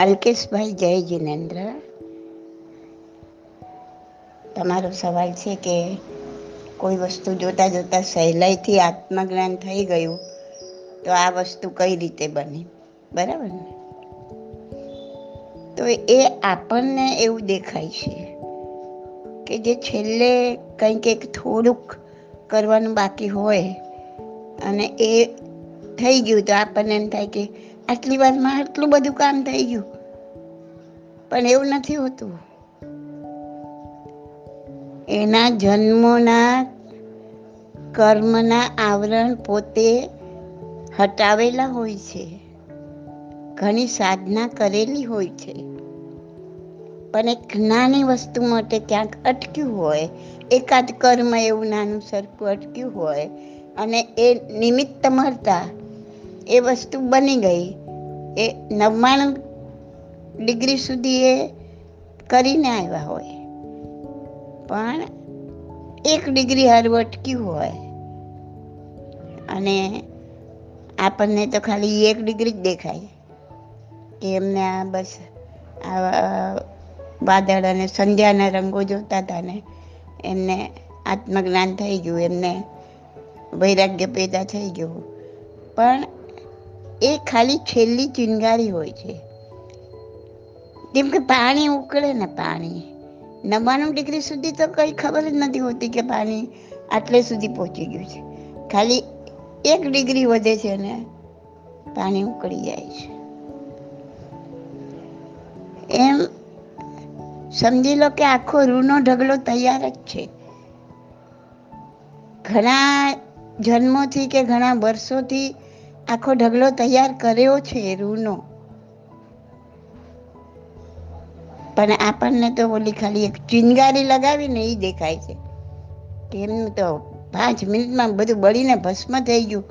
અલ્કેશભાઈ, જય જિનેન્દ્ર. તમારો સવાલ છે કે કોઈ વસ્તુ જોતાં જોતાં સહેલાઈથી આત્મજ્ઞાન થઈ ગયું, તો આ વસ્તુ કઈ રીતે બની? બરાબર ને? તો એ આપણને એવું દેખાય છે કે જે છેલ્લે કંઈક એક થોડુંક કરવાનું બાકી હોય અને એ થઈ ગયું, તો આપણને એમ થાય કે આટલી વારમાં આટલું બધું કામ થઈ ગયું. પણ એવું નથી હોતું. એના જન્મોના કર્મના આવરણ પોતે હટાવેલા હોય છે. ઘણી સાધના કરેલી હોય છે. પણ એક નાની વસ્તુ માટે ક્યાંક અટક્યું હોય, એકાદ કર્મ એવું નાનું સરખું અટક્યું હોય, અને એ નિમિત્ત મળતા એ વસ્તુ બની ગઈ. એ નવ્વાણું ડિગ્રી સુધી એ કરીને આવ્યા હોય. પણ એક ડિગ્રી હારું અટક્યું હોય અને આપણને તો ખાલી એક ડિગ્રી જ દેખાય. કે એમને આ બસ આ વાદળ અને સંધ્યાના રંગો જોતા હતા ને એમને આત્મજ્ઞાન થઈ ગયું, એમને વૈરાગ્ય પેદા થઈ ગયું. પણ એ ખાલી છેલ્લી ચિનગારી હોય છે. જેમ કે પાણી ઉકળે ને પાણી. નવ્વાણું ડિગ્રી સુધી તો કંઈ ખબર જ નથી હોતી કે પાણી આટલે સુધી પહોંચી ગયું છે. ખાલી એક ડિગ્રી વધે છે ને પાણી ઉકળી જાય છે. એમ સમજી લો કે આખો રૂનો ઢગલો તૈયાર જ છે. ઘણા જન્મોથી કે ઘણા વર્ષોથી આખો ઢગલો તૈયાર કર્યો છે રૂનો પણ આપણને તો ઓલી ખાલી એક ચિનગારી લગાવીને એ દેખાય છે. એમનું તો પાંચ મિનિટમાં બધું બળીને ભસ્મ થઈ ગયું.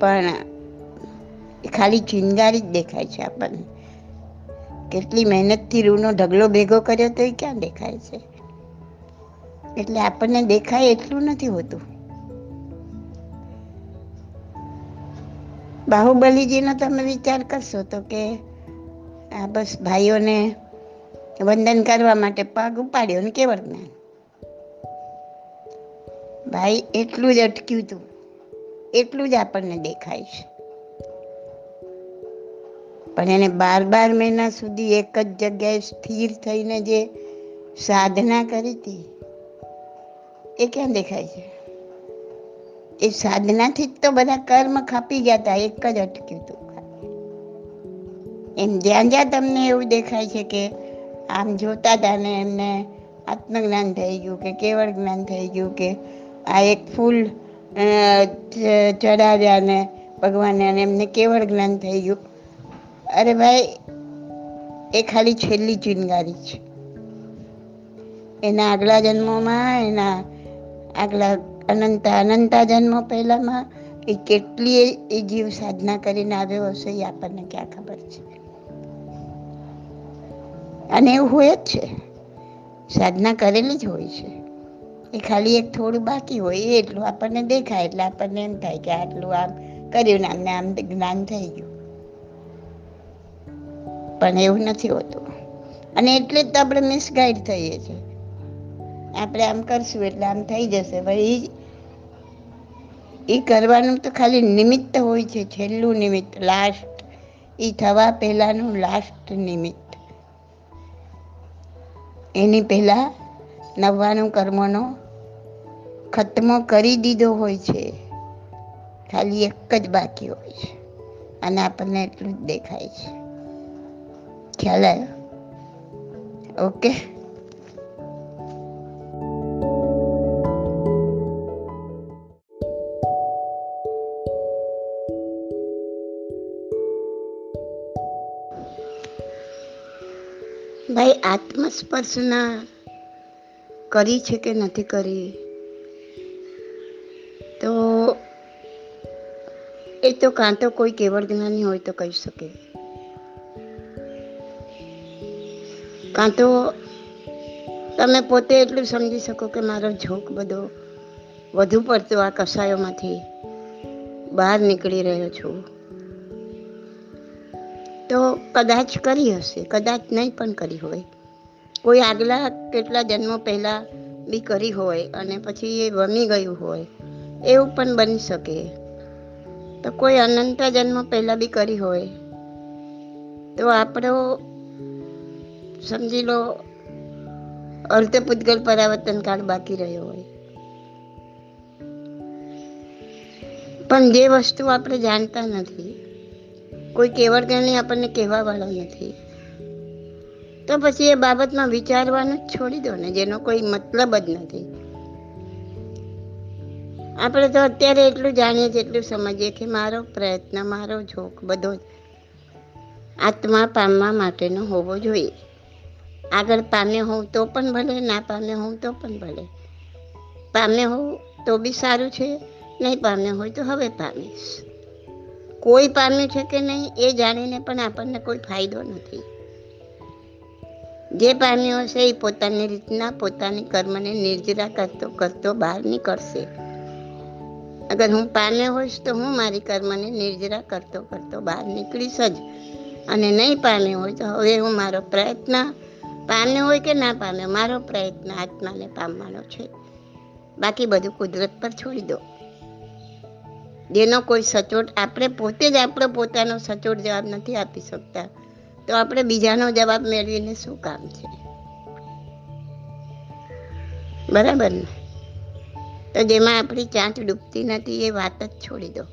પણ ખાલી ચિનગારી જ દેખાય છે આપણને. કેટલી મહેનતથી રૂનો ઢગલો ભેગો કર્યો તો એ ક્યાં દેખાય છે? એટલે આપણને દેખાય એટલું નથી હોતું. બાહુબલીજીનો તમે વિચાર કરશો તો કે બસ ભાઈઓને વંદન કરવા માટે પગ ઉપાડ્યો ને કેવળ જ્ઞાન. ભાઈ, એટલું જ અટક્યું હતું એટલું જ આપણને દેખાય છે. પણ એને બાર બાર મહિના સુધી એક જ જગ્યાએ સ્થિર થઈને જે સાધના કરી હતી, એ ક્યાં દેખાય છે? એ સાધનાથી જ તો બધા કર્મ ખાપી ગયા હતા એક જ અટક્યું એમ જ્યાં જ્યાં તમને એવું દેખાય છે કે આમ જોતા હતા ને એમને આત્મજ્ઞાન થઈ ગયું કે કેવળ જ્ઞાન થઈ ગયું કે આ એક ફૂલ ચડાવ્યા ને ભગવાને અને એમને કેવળ જ્ઞાન થઈ ગયું. અરે ભાઈ, એ ખાલી છેલ્લી ચિનગારી છે. એના આગલા જન્મોમાં, એના આગલા અનંત, અનંતા જન્મો પહેલામાં એ કેટલી એ જીવ સાધના કરીને આવ્યો હશે એ આપણને ક્યાં ખબર છે? અને એવું હોય જ છે. સાધના કરેલી જ હોય છે. એ ખાલી એક થોડું બાકી હોય, એ એટલું આપણને દેખાય, એટલે આપણને એમ થાય કે આટલું આમ કર્યું ને આમને આમ જ્ઞાન થઈ ગયું. પણ એવું નથી હોતું. અને એટલે જ તો આપણે મિસગાઈડ થઈએ છીએ. આપણે આમ કરશું એટલે આમ થઈ જશે. ભાઈ એ કરવાનું તો ખાલી નિમિત્ત હોય છે. છેલ્લું નિમિત્ત લાસ્ટ એ થવા પહેલાંનું લાસ્ટ નિમિત્ત. એની પહેલાં નવ્વાણું કર્મનો ખતમો કરી દીધો હોય છે. ખાલી એક જ બાકી હોય છે. અને આપણને એટલું જ દેખાય છે. ખ્યાલ આવ્યો? ઓકે. ભાઈ આત્મસ્પર્શના કરી છે કે નથી કરી? તો એ તો કાં તો કોઈ કેવળ જ્ઞાની હોય તો કહી શકે. કાં તો તમે પોતે એટલું સમજી શકો કે મારો ઝોક બધો વધુ પડતો આ કસાયોમાંથી બહાર નીકળી રહ્યો છું. તો કદાચ કરી હશે, કદાચ નહીં પણ કરી હોય. કોઈ આગલા કેટલા જન્મો પહેલાં બી કરી હોય અને પછી એ વમી ગયું હોય, એવું પણ બની શકે. તો કોઈ અનંત જન્મ પહેલાં બી કરી હોય, તો આપણો, સમજી લો, અર્ધ પૂતગલ પરાવર્તન કાળ બાકી રહ્યો હોય. પણ જે વસ્તુ આપણે જાણતા નથી કોઈ કેવળ જ્ઞાની આપણને કહેવા વાળો નથી. તો પછી એ બાબતમાં વિચારવાનું છોડી દો ને, જેનો કોઈ મતલબ જ નથી. આપણે તો અત્યારે એટલું જાણીએ છીએ, એટલું સમજીએ કે મારો પ્રયત્ન, મારો ઝોક બધો આત્મા પામવા માટેનો હોવો જોઈએ. આગળ પામે હોઉં તો પણ ભલે, ના પામે હોઉં તો પણ ભલે. પામે હોઉં તો બી સારું છે, નહીં પામે હોય તો હવે પામીશ. કોઈ પામ્યું છે કે નહીં એ જાણીને પણ આપણને કોઈ ફાયદો નથી. જે પામ્યો હશે એ પોતાની રીતના, પોતાની કર્મને નિર્જરા કરતો કરતો બહાર નીકળશે. અગર હું પામ્યો હોઈશ તો હું મારી કર્મને નિર્જરા કરતો કરતો બહાર નીકળીશ જ. અને નહીં પામ્યો હોય તો હવે હું મારો પ્રયત્ન પામ્યો હોય કે ના પામ્યો? મારો પ્રયત્ન આત્માને પામવાનો છે. બાકી બધું કુદરત પર છોડી દો. જેનો કોઈ સચોટ, આપણે પોતે જ આપણો પોતાનો સચોટ જવાબ નથી આપી શકતા. તો આપણે બીજાનો જવાબ મેળવીને શું કામ છે? બરાબર ને? તો જેમાં આપણી ચાંચ ડૂબતી નથી એ વાત જ છોડી દો.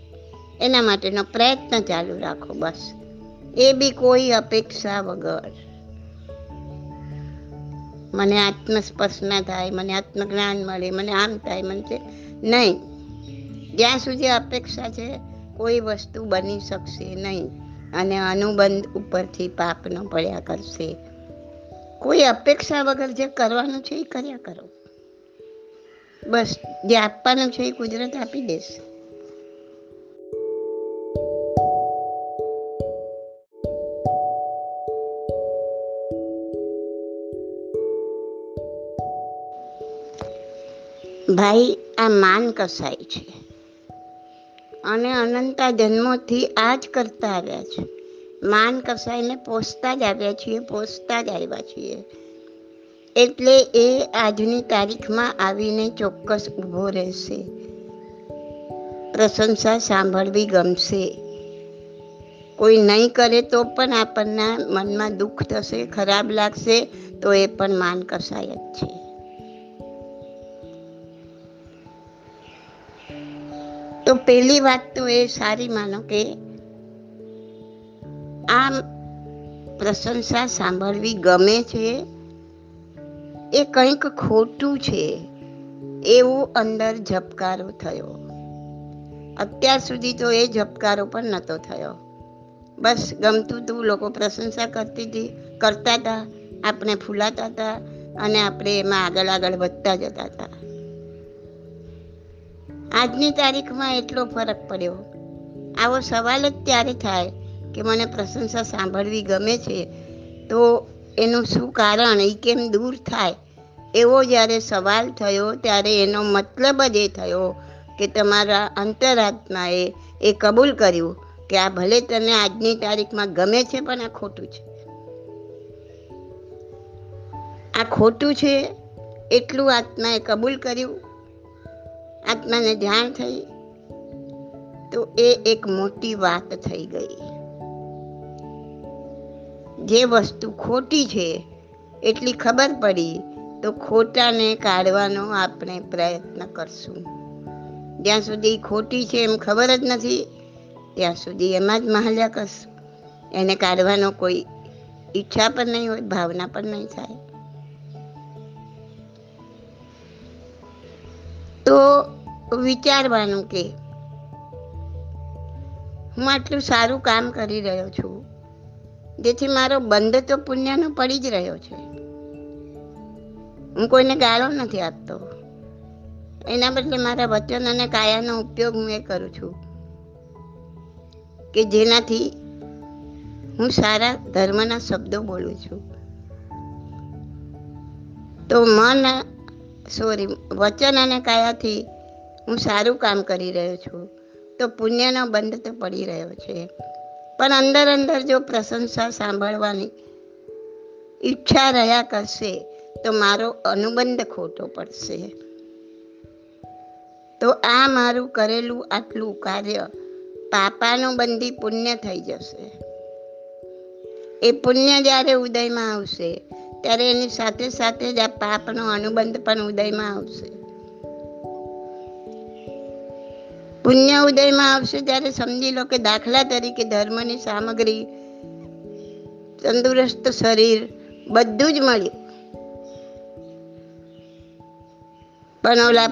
એના માટેનો પ્રયત્ન ચાલુ રાખો બસ. એ બી કોઈ અપેક્ષા વગર. મને આત્મસ્પર્શ ના થાય, મને આત્મજ્ઞાન મળે, મને આમ થાય, મને છે નહીં. જ્યાં સુધી અપેક્ષા છે, કોઈ વસ્તુ બની શકશે નહીં અને અનુબંધ ઉપરથી પાપનો પડ્યા કરશે. કોઈ અપેક્ષા વગર જે કરવાનું છે, એ કર્યા કરો. બસ, જે આપવાનું છે, એ કુદરત આપી દેશે. ભાઈ, આ માન કસાય છે. અને અનંતા જન્મોથી આ જ કરતા આવ્યા છે. માન કસાઈને પોસતા જ આવ્યા છીએ, પોસતા જ આવ્યા છીએ. એટલે એ આજની તારીખમાં આવીને ચોક્કસ ઊભો રહેશે. પ્રશંસા સાંભળવી ગમશે. કોઈ નહીં કરે તો પણ આપણના મનમાં દુઃખ થશે, ખરાબ લાગશે, તો એ પણ માન કસાય જ છે. તો પહેલી વાત તો એ સારી માનો કે આમ પ્રશંસા સાંભળવી ગમે છે, એ કંઈક ખોટું છે, એવું અંદર ઝબકારો થયો. અત્યાર સુધી તો એ ઝબકારો પણ નહોતો થયો. બસ ગમતું તું, લોકો પ્રશંસા કરતી હતી કરતા હતા આપણે ફૂલાતા હતા અને આપણે એમાં આગળ આગળ વધતા જતા હતા આજની તારીખમાં એટલો ફરક પડ્યો. આવો સવાલ જ ત્યારે થાય કે મને પ્રશંસા સાંભળવી ગમે છે, તો એનું શું કારણ એ કેમ દૂર થાય? એવો જ્યારે સવાલ થયો, ત્યારે એનો મતલબ જ એ થયો કે તમારા અંતરાત્માએ એ કબૂલ કર્યું કે આ ભલે તને આજની તારીખમાં ગમે છે, પણ આ ખોટું છે. આ ખોટું છે, એટલું આત્માએ કબૂલ કર્યું આત્માને જાણ થઈ, તો એ એક મોટી વાત થઈ ગઈ. જે વસ્તુ ખોટી છે, એટલી ખબર પડી, તો ખોટાને કાઢવાનો આપણે પ્રયત્ન કરશું. જ્યાં સુધી ખોટી છે એમ ખબર જ નથી, ત્યાં સુધી એમાં જ મહાલ્યા કરશું. એને કાઢવાનો કોઈ ઈચ્છા પણ નહીં હોય, ભાવના પણ નહીં થાય. તો વિચારવાનું કે હું આટલું સારું કામ કરી રહ્યો છું. જેથી મારો બંધ તો પુણ્યનો પડી જ રહ્યો છે. હું કોઈને ગાળો નથી આપતો. એના બદલે મારા વચન અને કાયાનો ઉપયોગ હું એ કરું છું. કે જેનાથી હું સારા ધર્મના શબ્દો બોલું છું. તો મન સોરી, વચન અને કાયાથી હું સારું કામ કરી રહ્યો છું. તો પુણ્યનો બંધ તો પડી રહ્યો છે. પણ અંદર અંદર જો પ્રશંસા સાંભળવાની ઈચ્છા રહ્યા કરશે, તો મારો અનુબંધ ખોટો પડશે. તો આ મારું કરેલું આટલું કાર્ય પાપાનું બંધી પુણ્ય થઈ જશે. એ પુણ્ય જ્યારે ઉદયમાં આવશે ત્યારે એની સાથે સાથે જ આ પાપનો અનુબંધ પણ ઉદયમાં આવશે. પુણ્ય ઉદયમાં આવશે ત્યારે સમજી લો કે દાખલા તરીકે ધર્મની સામગ્રી, તંદુરસ્ત શરીર બધું જ મળ્યું. પણ ઓલા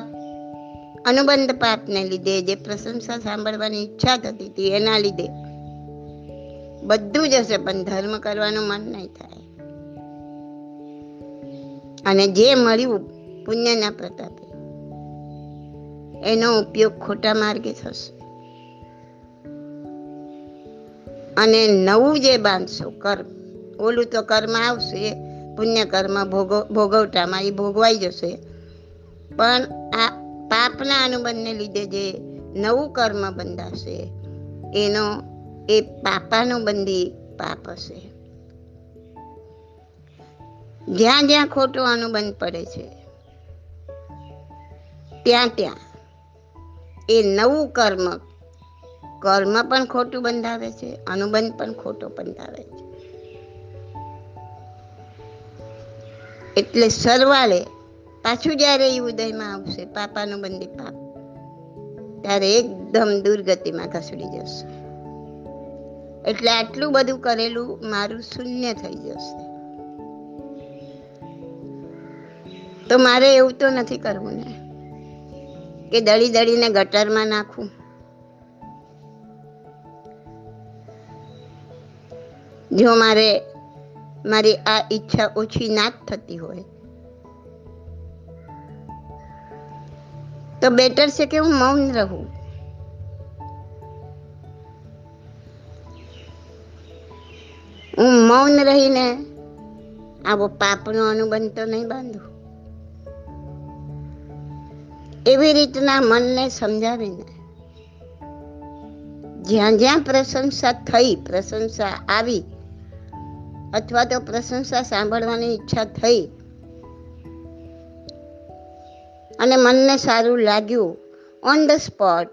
અનુબંધ પાપને લીધે, જે પ્રશંસા સાંભળવાની ઈચ્છા થતી હતી, એના લીધે બધું જ હશે, પણ ધર્મ કરવાનું મન નહીં થાય. અને જે મળ્યું પુણ્યના પ્રતાપે, એનો ઉપયોગ ખોટા માર્ગે થશે. અને નવું જે બાંધશો, કર્મ, ઓલું તો કર્મ આવશે પુણ્ય કર્મ ભોગવ, ભોગવટામાં એ ભોગવાઈ જશે. પણ આ પાપના અનુબંધને લીધે જે નવું કર્મ બંધાશે, એનો, એ પાપાનું બંધી પાપ હશે. જ્યાં જ્યાં ખોટું અનુબંધ પડે છે, ત્યાં ત્યાં એ નવું કર્મ કર્મ પણ ખોટું બંધાવે છે, અનુબંધ પણ ખોટો બંધાવે છે. એટલે સરવાળે પાછું જ્યારે એ ઉદયમાં આવશે, પાપાનું બંધી પાપ, ત્યારે એકદમ દુર્ગતિમાં ખસડી જશે. એટલે આટલું બધું કરેલું મારું શૂન્ય થઈ જશે. તો મારે એવું તો નથી કરવું ને, કે દળી દળીને ગટરમાં નાખું. જો મારે, મારી આ ઈચ્છા ઓછી ના જ થતી હોય, તો બેટર છે કે હું મૌન રહું. હું મૌન રહીને આવો પાપનો અનુબંધ તો નહીં બાંધું. એવી રીતના મનને સમજાવીને. જ્યાં જ્યાં પ્રશંસા થઈ, પ્રશંસા આવી, અથવા તો પ્રશંસા સાંભળવાની ઈચ્છા થઈ, અને મનને સારું લાગ્યું ઓન ધ સ્પોટ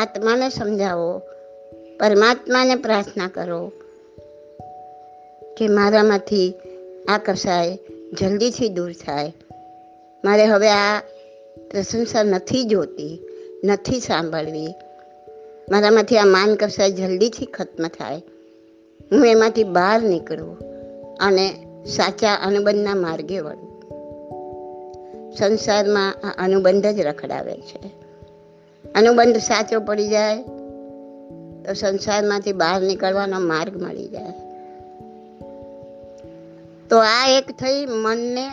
આત્માને સમજાવો, પરમાત્માને પ્રાર્થના કરો, કે મારામાંથી આ કસાય જલ્દીથી દૂર થાય. મારે હવે આ પ્રશંસા નથી જોતી, નથી સાંભળવી. મારામાંથી આ માન કસાય જલ્દીથી ખત્મ થાય. હું એમાંથી બહાર નીકળું અને સાચા અનુબંધના માર્ગે વળું. સંસારમાં આ અનુબંધ જ રખડાવે છે. અનુબંધ સાચો પડી જાય તો સંસારમાંથી બહાર નીકળવાનો માર્ગ મળી જાય. તો આ એક થઈ મનને,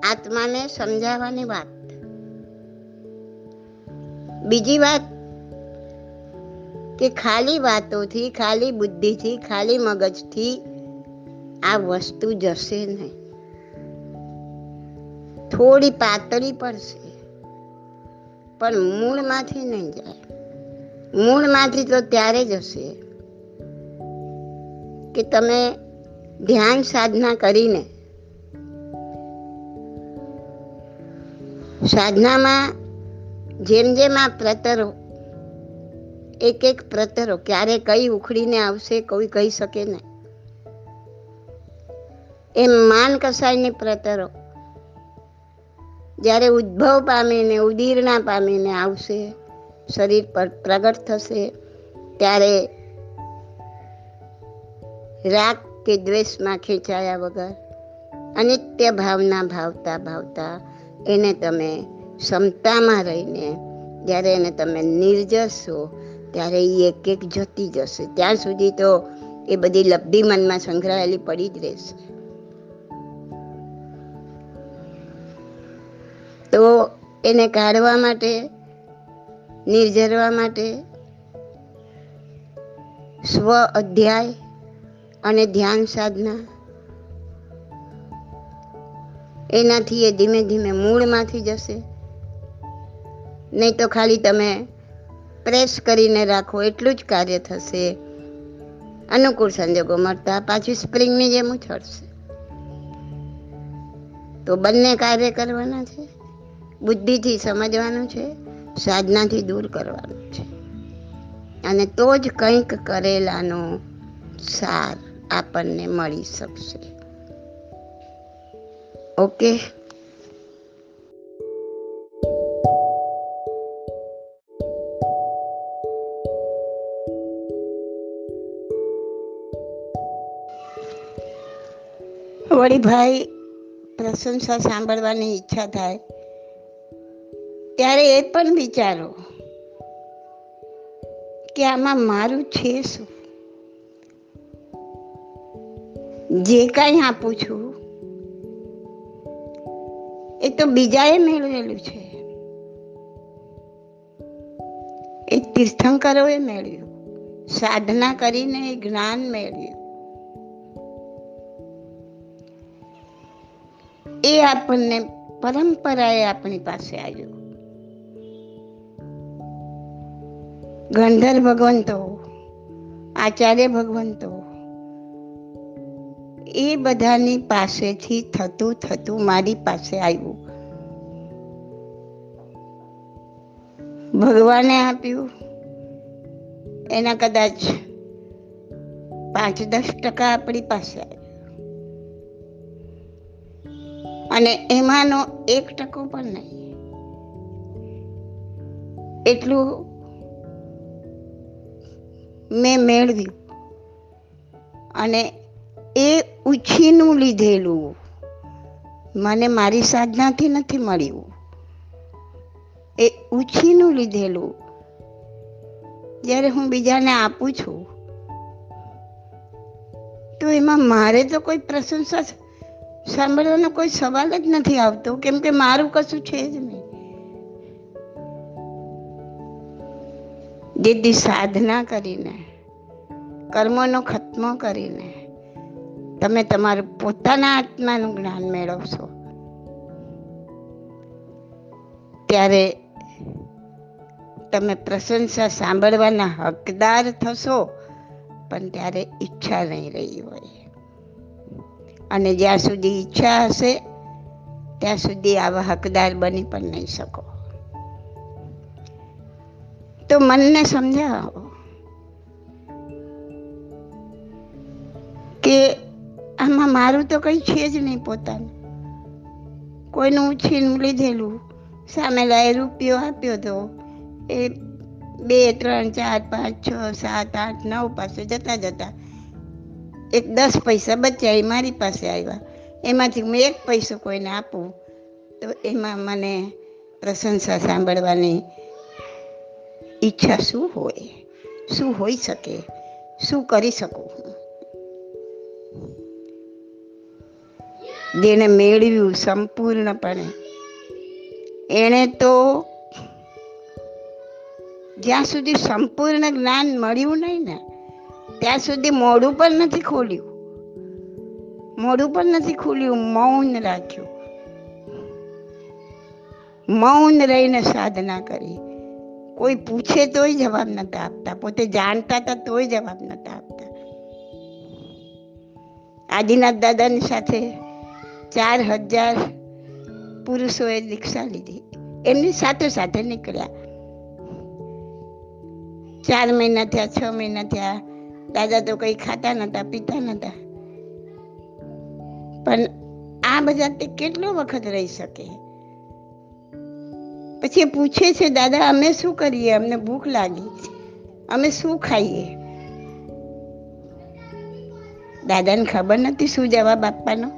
આત્માને સમજાવવાની વાત. બીજી વાત કે ખાલી વાતોથી, ખાલી બુદ્ધિથી, ખાલી મગજથી આ વસ્તુ જશે નહીં. થોડી પાતળી પડશે, પણ મૂળમાંથી નહીં જાય. મૂળમાંથી તો ત્યારે જ હશે કે તમે ધ્યાન સાધના કરીને, સાધનામાં જેમ જેમ આ પ્રતરો, એક એક પ્રતરો ક્યારે કઈ ઉખડીને આવશે કોઈ કહી શકે નહીં. એમ માન કસાયની પ્રતરો, જ્યારે ઉદ્ભવ પામીને ઉદીર્ણા પામીને આવશે, શરીર પર પ્રગટ થશે, ત્યારે રાગ કે દ્વેષમાં ખેંચાયા વગર, અનિત્ય ભાવના ભાવતા ભાવતા એને તમે ક્ષમતામાં રહીને જ્યારે એને તમે નિર્જશો ત્યારે એ એક એક જતી જશે. ત્યાં સુધી તો એ બધી લબ્ધિ મનમાં સંગ્રહાયેલી પડી જ રહેશે. તો એને કાઢવા માટે, નિર્જરવા માટે સ્વ અધ્યાય અને ધ્યાન સાધના એનાથી એ ધીમે ધીમે મૂળમાંથી જશે. નહીં તો ખાલી તમે પ્રેસ કરીને રાખો, એટલું જ કાર્ય થશે. અનુકૂળ સંજોગો મળતા પાછું સ્પ્રિંગની જેમ ઉછળશે. તો બંને કાર્ય કરવાના છે. બુદ્ધિથી સમજવાનું છે, સાધનાથી દૂર કરવાનું છે. અને તો જ કંઈક કરેલાનો સાર આપણને મળી શકશે. ઓકે? વળી ભાઈ પ્રશંસા સાંભળવાની ઈચ્છા થાય, ત્યારે એ પણ વિચારો કે આમાં મારું છે શું? જે કાંઈ આપું છું, એ તો બીજાએ મેળવેલું છે. એ તીર્થંકરોએ મેળવ્યું, સાધના કરીને એ જ્ઞાન મેળવ્યું. એ આપણને પરંપરાએ આપણી પાસે આવ્યું. ગંધર ભગવંતો આચાર્ય ભગવંતો, એ બધાની પાસેથી થતું થતું મારી પાસે આવ્યું. ભગવાને આપ્યું. એના કદાચ પાંચ દસ ટકા આપણી પાસે આવ્યું. અને એમાંનો એક ટકો પણ નહીં. એટલું મેં મેળવ્યું. અને એ ઉછીનું લીધેલું. મને મારી સાધનાથી નથી મળ્યું. એ ઉછીનું લીધેલું. જ્યારે હું બીજાને આપું છું, તો એમાં મારે તો કોઈ પ્રશંસા સાંભળવાનો કોઈ સવાલ જ નથી આવતો, કેમ કે મારું કશું છે જ નહીં. દીદી સાધના કરીને, કર્મોનો ખત્મો કરીને, તમે તમારું પોતાના આત્માનું જ્ઞાન મેળવશો. ત્યારે તમે પ્રશંસા સાંભળવાના હકદાર થશો, પણ ત્યારે ઈચ્છા નહીં રહી હોય. અને જ્યાં સુધી ઈચ્છા હશે, ત્યાં સુધી આવા હકદાર બની પણ નહીં શકો. તો મનને સમજાવો કે આમાં મારું તો કંઈ છે જ નહીં પોતાનું. કોઈનું ઉછીનું લીધેલું સામેલાએ રૂપિયો આપ્યો તો એ બે, ત્રણ, ચાર, પાંચ, છ, સાત, આઠ, નવ પાસે જતા જતા એક દસ પૈસા બચ્યા એ મારી પાસે આવ્યા. એમાંથી હું એક પૈસો કોઈને આપું, તો એમાં મને પ્રશંસા સાંભળવાની ઈચ્છા શું હોય? શું હોઈ શકે? શું કરી શકું હું? જેણે મેળવ્યું સંપૂર્ણપણે. એણે તો જ્યાં સુધી સંપૂર્ણ જ્ઞાન મળ્યું નહીં ને ત્યાં સુધી મોઢું પણ નથી ખોલ્યું. મોઢું પણ નથી ખોલ્યું, મૌન રાખ્યું. મૌન રહીને સાધના કરી. કોઈ પૂછે તોય જવાબ નતા આપતા. પોતે જાણતા હતા તોય જવાબ નતા આપતા. આદિનાથ દાદાની સાથે ચાર હજાર પુરુષોએ દીક્ષા લીધી. એમની સાથે સાથે નીકળ્યા. ચાર મહિના થયા, છ મહિના થયા. દાદા તો કંઈ ખાતા નતા પીતા નતા પણ આ બધા તે કેટલો વખત રહી શકે? પછી પૂછે છે, દાદા, અમે શું કરીએ? અમને ભૂખ લાગી. અમે શું ખાઈએ? દાદાને ખબર નથી શું જવાબ આપવાનો.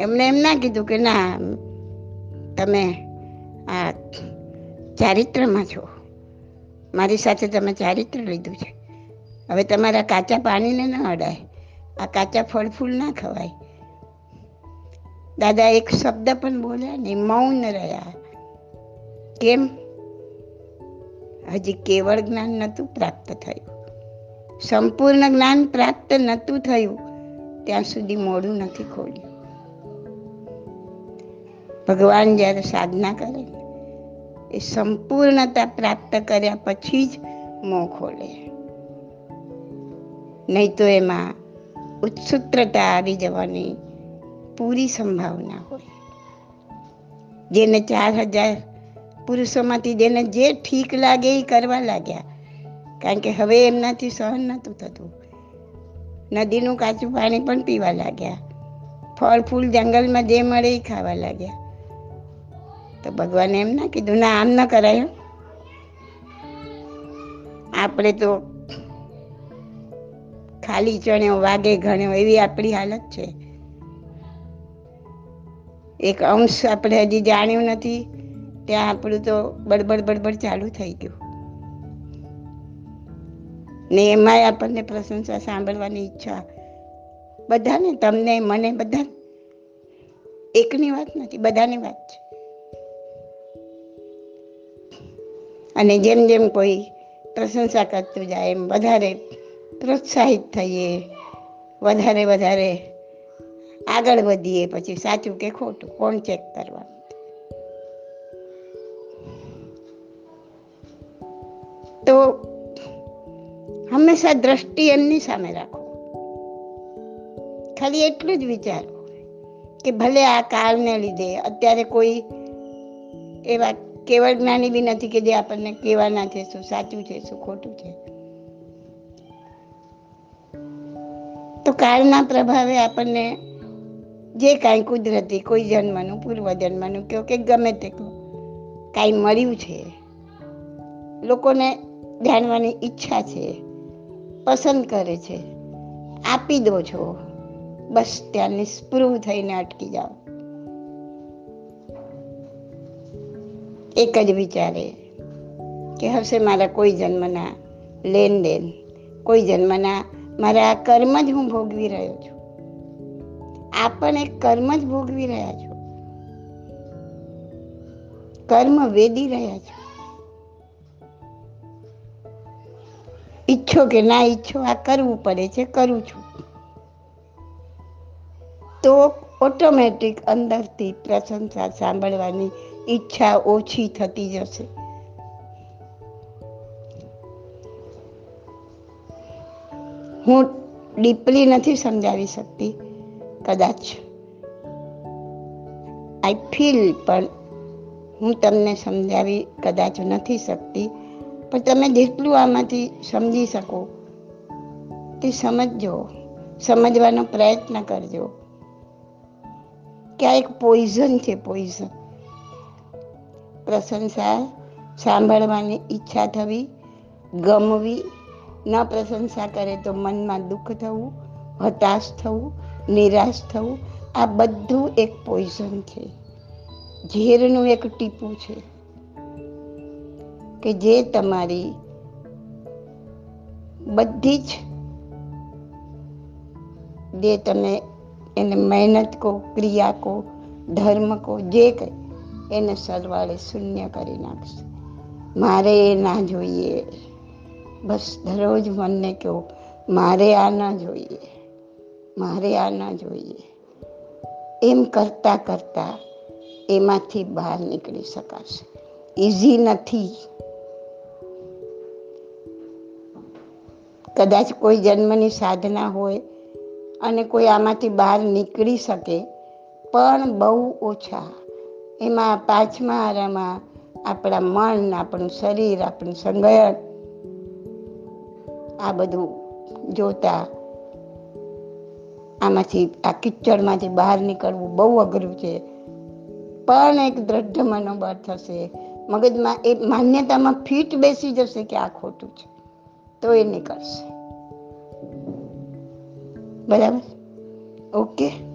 એમણે એમ ના કીધું કે, ના, તમે આ ચારિત્રમાં છો. મારી સાથે તમે ચારિત્ર લીધું છે. હવે તમારા કાચા પાણીને ન અડાય. આ કાચા ફળ ફૂલ ના ખવાય. દાદા એક શબ્દ પણ બોલ્યા નહીં મૌન રહ્યા. કેમ? હજી કેવળ જ્ઞાન નહોતું પ્રાપ્ત થયું. સંપૂર્ણ જ્ઞાન પ્રાપ્ત નહોતું થયું. ત્યાં સુધી મોડું નથી ખોલ્યું. ભગવાન જ્યારે સાધના કરે એ સંપૂર્ણતા પ્રાપ્ત કર્યા પછી જ મોં ખોલે. નહીં તો એમાં ઉત્સુત્રતા આવી જવાની પૂરી સંભાવના હોય. જેને ચાર હજાર પુરુષોમાંથી જેને જે ઠીક લાગે એ કરવા લાગ્યા. કારણ કે હવે એમનાથી સહન નહોતું થતું. નદીનું કાચું પાણી પણ પીવા લાગ્યા. ફળ ફૂલ જંગલમાં જે મળે એ ખાવા લાગ્યા. તો ભગવાને એમ ના કીધું, ના, આમ ન કરાય આપણે તો ખાલી ચણ્યો વાગે ઘણ્યો એવી આપણી હાલત છે. એક અંશ આપણે હજી જાણ્યું નથી, ત્યાં આપણું તો બડબડ બડબડ ચાલુ થઈ ગયું. ને એમાંય આપણને પ્રશંસા સાંભળવાની ઈચ્છા. બધાને, તમને, મને બધા એકની વાત નથી, બધાની વાત છે. અને જેમ જેમ કોઈ પ્રશંસા કરતું જાય, એમ વધારે પ્રોત્સાહિત થઈએ. વધારે વધારે આગળ વધીએ. પછી સાચું કે ખોટું? કોણ ચેક કરવાનું? તો હંમેશા દ્રષ્ટિ એમની સામે રાખો. ખાલી એટલું જ વિચારો કે ભલે આ કાળને લીધે અત્યારે કોઈ એવા કેવળ જ્ઞાની બી નથી કે જે આપણને કહેવાના છે શું સાચું છે, શું ખોટું છે. તો કાળના પ્રભાવે આપણને જે કાંઈ કુદરતી, કોઈ જન્મનું પૂર્વ જન્મનું કહો કે ગમે તે કાંઈ મળ્યું છે. લોકોને જાણવાની ઈચ્છા છે, પસંદ કરે છે. આપી દો છો. બસ ત્યાં નિસ્પૃહ થઈને અટકી જાઓ. એક જ વિચારે કે હશે મારા કોઈ જન્મના લેન દેન, કોઈ જન્મના મારા કર્મ જ હું ભોગવી રહ્યો છું. આ પણ એક કર્મ જ ભોગવી રહ્યા છો. કર્મ વેદી રહ્યા છો. ઈચ્છો કે ના ઈચ્છો, આ કરવું પડે છે, કરું છું. તો ઓટોમેટિક અંદરથી પ્રશંસા સાંભળવાની ઈચ્છા ઓછી થતી જશે. હું ડીપલી નથી સમજાવી શકતી, કદાચ. આઈ ફીલ પણ હું તમને સમજાવી કદાચ નથી શકતી, પણ તમે જેટલું આમાંથી સમજી શકો તે સમજજો, સમજવાનો પ્રયત્ન કરજો. કે આ એક પોઈઝન છે પોઈઝન પ્રશંસા, સાંભળવાની ઈચ્છા થવી, ગમવી ન પ્રશંસા કરે તો મનમાં દુઃખ થવું, હતાશ થવું, નિરાશ થવું, આ બધું એક પોઈઝન છે. ઝેરનું એક ટીપું છે કે જે તમારી બધી જ જે તમે એને મહેનત કો ક્રિયા કો ધર્મ કો જે કંઈ, એને સરવાળે શૂન્ય કરી નાખશે. મારે એ ના જોઈએ. બસ દરરોજ મનને કહો મારે આ ના જોઈએ, મારે આ ના જોઈએ. એમ કરતા કરતા એમાંથી બહાર નીકળી શકાશે. ઇઝી નથી. કદાચ કોઈ જન્મની સાધના હોય અને કોઈ આમાંથી બહાર નીકળી શકે, પણ બહુ ઓછા. એમાં પાંચમા આરામાં આપણા મન, આપણું શરીર, આપણું સંગયન આ બધું જોતા આમાંથી આ કિચડમાંથી બહાર નીકળવું બહુ અઘરું છે. પણ એક દ્રઢ મનોબળ થશે. મગજમાં એ માન્યતામાં ફીટ બેસી જશે કે આ ખોટું છે. તો એ નીકળશે. બરાબર? ઓકે?